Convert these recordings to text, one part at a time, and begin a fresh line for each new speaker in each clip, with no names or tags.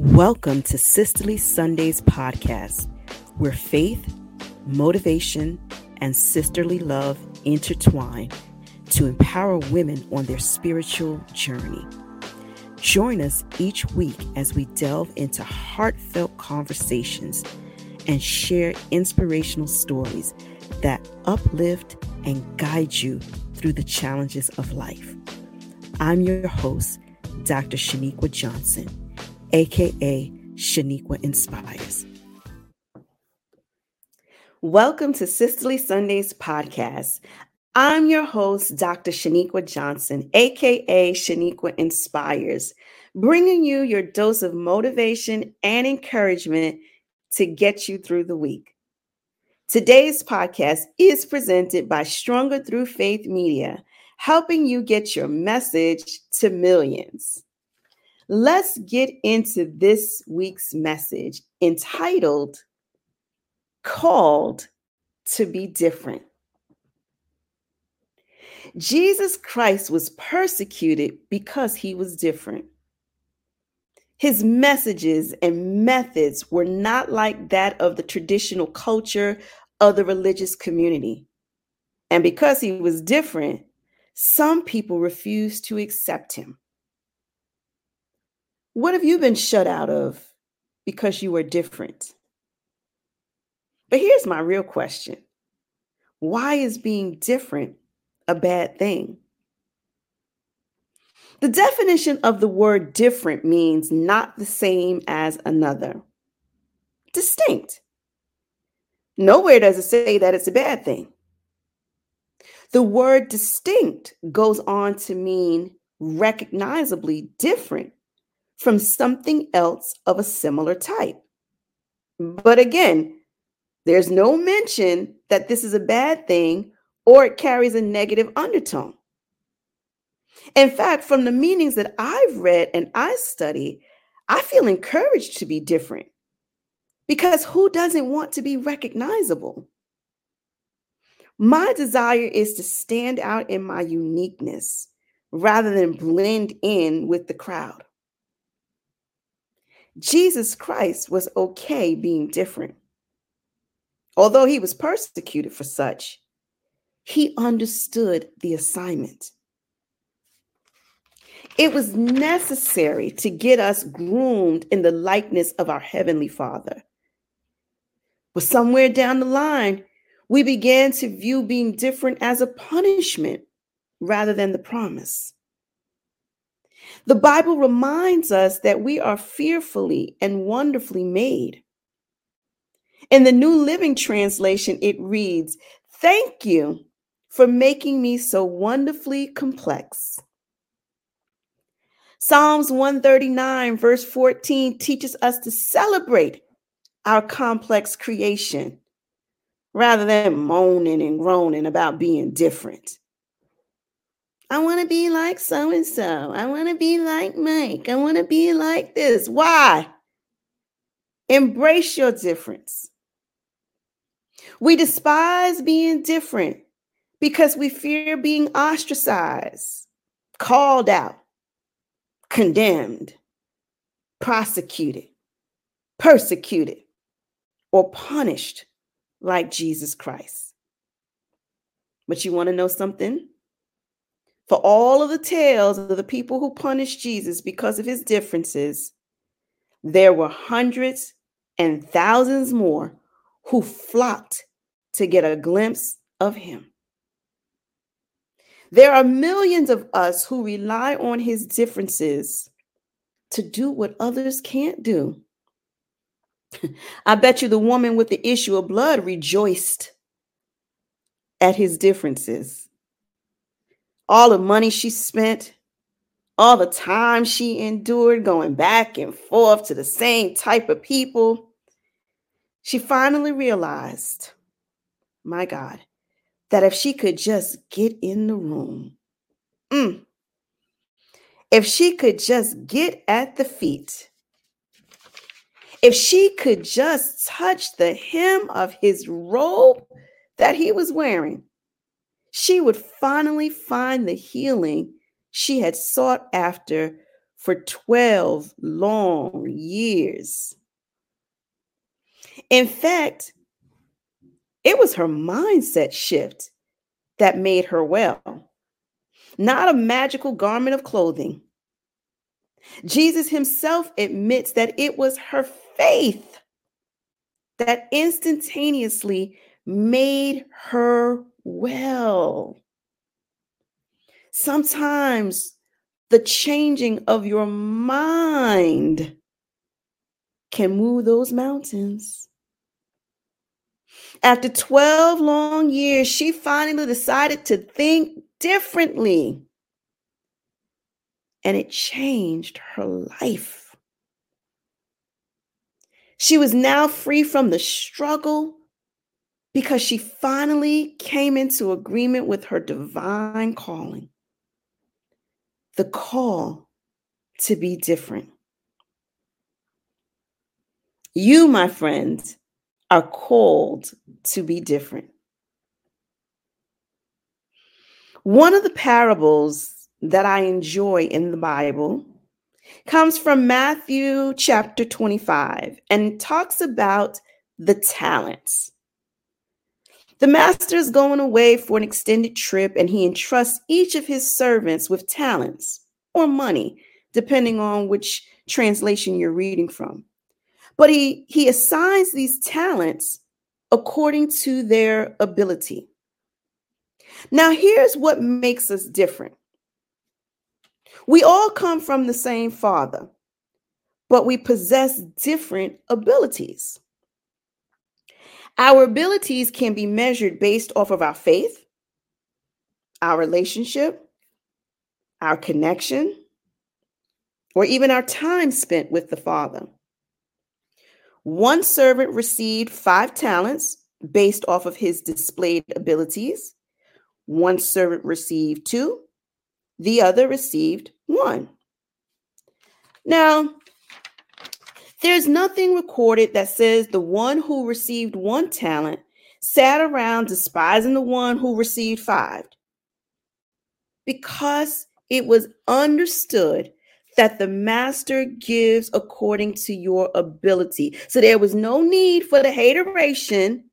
Welcome to Sisterly Sundays podcast, where faith, motivation, and sisterly love intertwine to empower women on their spiritual journey. Join us each week as we delve into heartfelt conversations and share inspirational stories that uplift and guide you through the challenges of life. I'm your host, Dr. Sheniqua Johnson, aka Sheniqua Inspires. Welcome to Sisterly Sundays podcast. I'm your host, Dr. Sheniqua Johnson, aka Sheniqua Inspires, bringing you your dose of motivation and encouragement to get you through the week. Today's podcast is presented by Stronger Through Faith Media, helping you get your message to millions. Let's get into this week's message entitled Called to Be Different. Jesus Christ was persecuted because he was different. His messages and methods were not like that of the traditional culture of the religious community. And because he was different, some people refused to accept him. What have you been shut out of because you were different? But here's my real question Why is being different a bad thing. The definition of the word different means not the same as another, distinct. Nowhere does it say that it's a bad thing. The word distinct goes on to mean recognizably different from something else of a similar type. But again, there's no mention that this is a bad thing or it carries a negative undertone. In fact, from the meanings that I've read and I study, I feel encouraged to be different because who doesn't want to be recognizable? My desire is to stand out in my uniqueness rather than blend in with the crowd. Jesus Christ was okay being different. Although he was persecuted for such, he understood the assignment. It was necessary to get us groomed in the likeness of our Heavenly Father. But somewhere down the line, we began to view being different as a punishment rather than the promise. The Bible reminds us that we are fearfully and wonderfully made. In the New Living Translation, it reads, Thank you for making me so wonderfully complex. Psalms 139, verse 14, teaches us to celebrate our complex creation rather than moaning and groaning about being different. I want to be like so and so. I want to be like Mike. I want to be like this. Why? Embrace your difference. We despise being different because we fear being ostracized, called out, condemned, prosecuted, persecuted, or punished like Jesus Christ. But you want to know something? For all of the tales of the people who punished Jesus because of his differences, there were hundreds and thousands more who flocked to get a glimpse of him. There are millions of us who rely on his differences to do what others can't do. I bet you the woman with the issue of blood rejoiced at his differences. All the money she spent, all the time she endured going back and forth to the same type of people. She finally realized, my God, that if she could just get in the room, mm, if she could just get at the feet, if she could just touch the hem of his robe that he was wearing, she would finally find the healing she had sought after for 12 long years. In fact, it was her mindset shift that made her well, not a magical garment of clothing. Jesus himself admits that it was her faith that instantaneously made her well. Sometimes the changing of your mind can move those mountains. After 12 long years, she finally decided to think differently. And it changed her life. She was now free from the struggle because she finally came into agreement with her divine calling the call to be different. You, my friends, are called to be different. One of the parables that I enjoy in the Bible comes from Matthew chapter 25 and talks about the talents. The master is going away for an extended trip and he entrusts each of his servants with talents or money, depending on which translation you're reading from. But he, he assigns these talents according to their ability. Now, here's what makes us different we all come from the same father, but we possess different abilities. Our abilities can be measured based off of our faith, our relationship, our connection, or even our time spent with the Father. One servant received five talents based off of his displayed abilities. One servant received two, the other received one. Now, there's nothing recorded that says the one who received one talent sat around despising the one who received five because it was understood that the master gives according to your ability. So there was no need for the hateration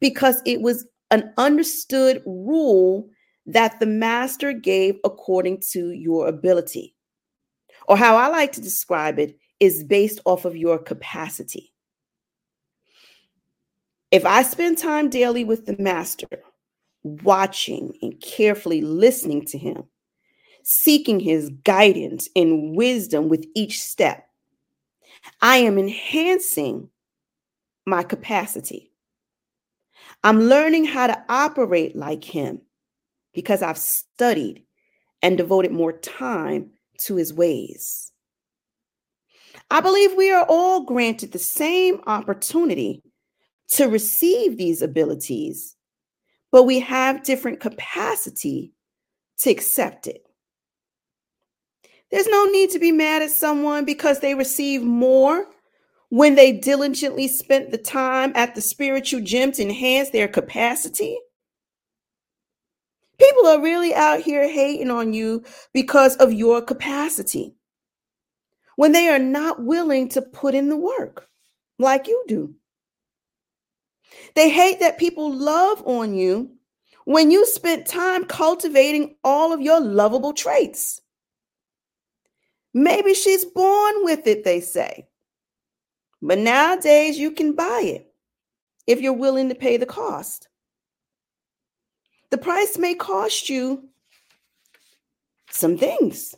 because it was an understood rule that the master gave according to your ability. Or how I like to describe it is based off of your capacity. If I spend time daily with the master, watching and carefully listening to him, seeking his guidance and wisdom with each step, I am enhancing my capacity. I'm learning how to operate like him because I've studied and devoted more time to his ways. I believe we are all granted the same opportunity to receive these abilities, but we have different capacity to accept it. There's no need to be mad at someone because they receive more when they diligently spent the time at the spiritual gym to enhance their capacity. People are really out here hating on you because of your capacity when they are not willing to put in the work like you do. They hate that people love on you when you spent time cultivating all of your lovable traits. Maybe she's born with it, they say. But nowadays, you can buy it if you're willing to pay the cost. The price may cost you some things.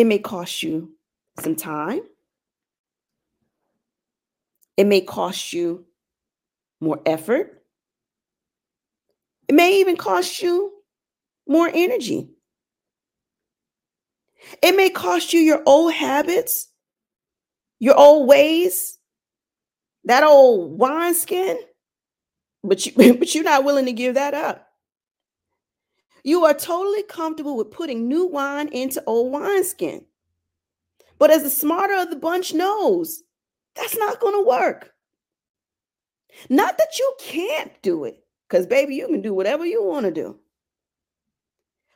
It may cost you some time. It may cost you more effort. It may even cost you more energy. It may cost you your old habits, your old ways, that old wineskin, but you but you're not willing to give that up. You are totally comfortable with putting new wine into old wineskin. But as the smarter of the bunch knows, that's not going to work. Not that you can't do it, because baby, you can do whatever you want to do.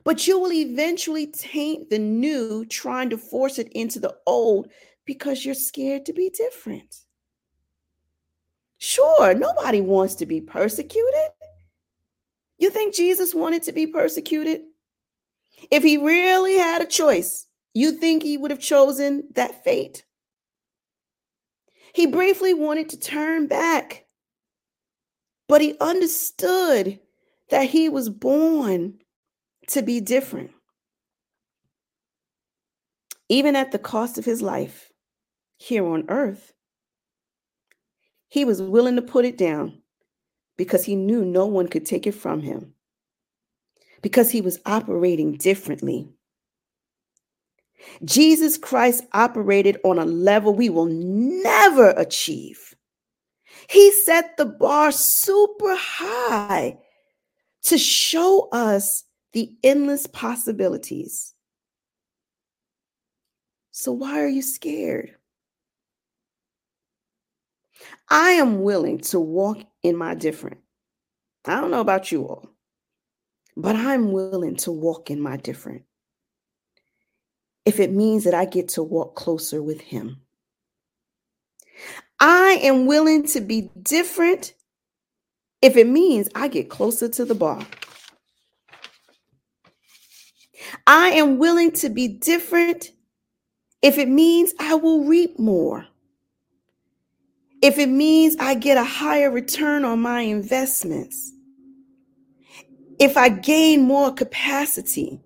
But you will eventually taint the new, trying to force it into the old because you're scared to be different. Sure, nobody wants to be persecuted. You think Jesus wanted to be persecuted? If he really had a choice, you think he would have chosen that fate? He briefly wanted to turn back, but he understood that he was born to be different. Even at the cost of his life here on earth, he was willing to put it down because he knew no one could take it from him, because he was operating differently. Jesus Christ operated on a level we will never achieve. He set the bar super high to show us the endless possibilities. So, why are you scared? I am willing to walk in my different. I don't know about you all, but I'm willing to walk in my different. If it means that I get to walk closer with Him, I am willing to be different if it means I get closer to the bar. I am willing to be different if it means I will reap more. If it means I get a higher return on my investments. If I gain more capacity.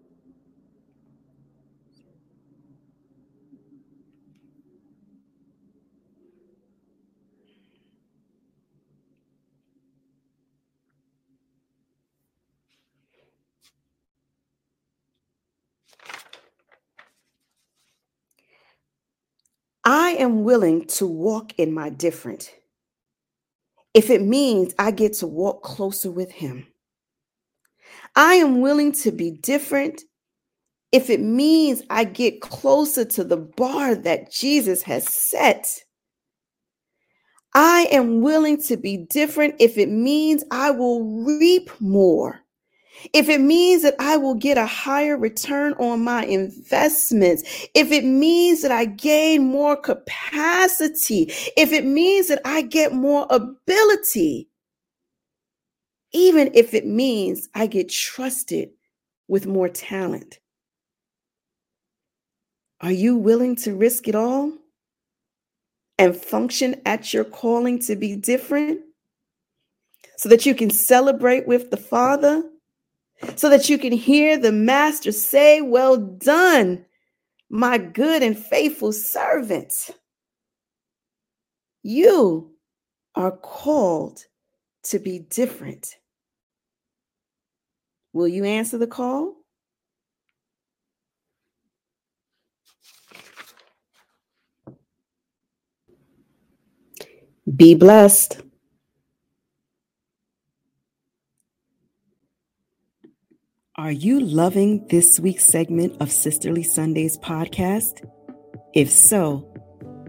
I am willing to walk in my different if it means I get to walk closer with Him. I am willing to be different if it means I get closer to the bar that Jesus has set. I am willing to be different if it means I will reap more if it means that I will get a higher return on my investments, if it means that I gain more capacity, if it means that I get more ability, even if it means I get trusted with more talent. Are you willing to risk it all and function at your calling to be different so that you can celebrate with the Father? So that you can hear the master say, Well done, my good and faithful servant. You are called to be different. Will you answer the call? Be blessed. Are you loving this week's segment of Sisterly Sundays podcast? If so,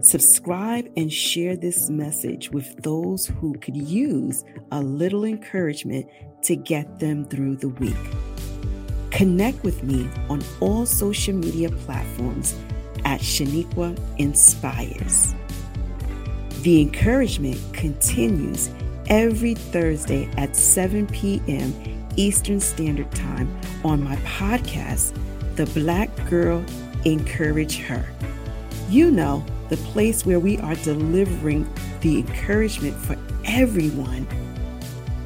subscribe and share this message with those who could use a little encouragement to get them through the week. Connect with me on all social media platforms at Sheniqua Inspires. The encouragement continues every Thursday at 7 p.m Eastern Standard Time on my podcast, The Black Girl Encourage Her. You know, the place where we are delivering the encouragement for everyone.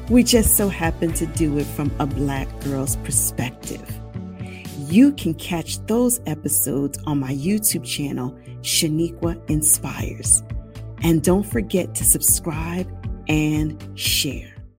We just so happen to do it from a Black girl's perspective. You can catch those episodes on my YouTube channel, Sheniqua Inspires. And don't forget to subscribe and share.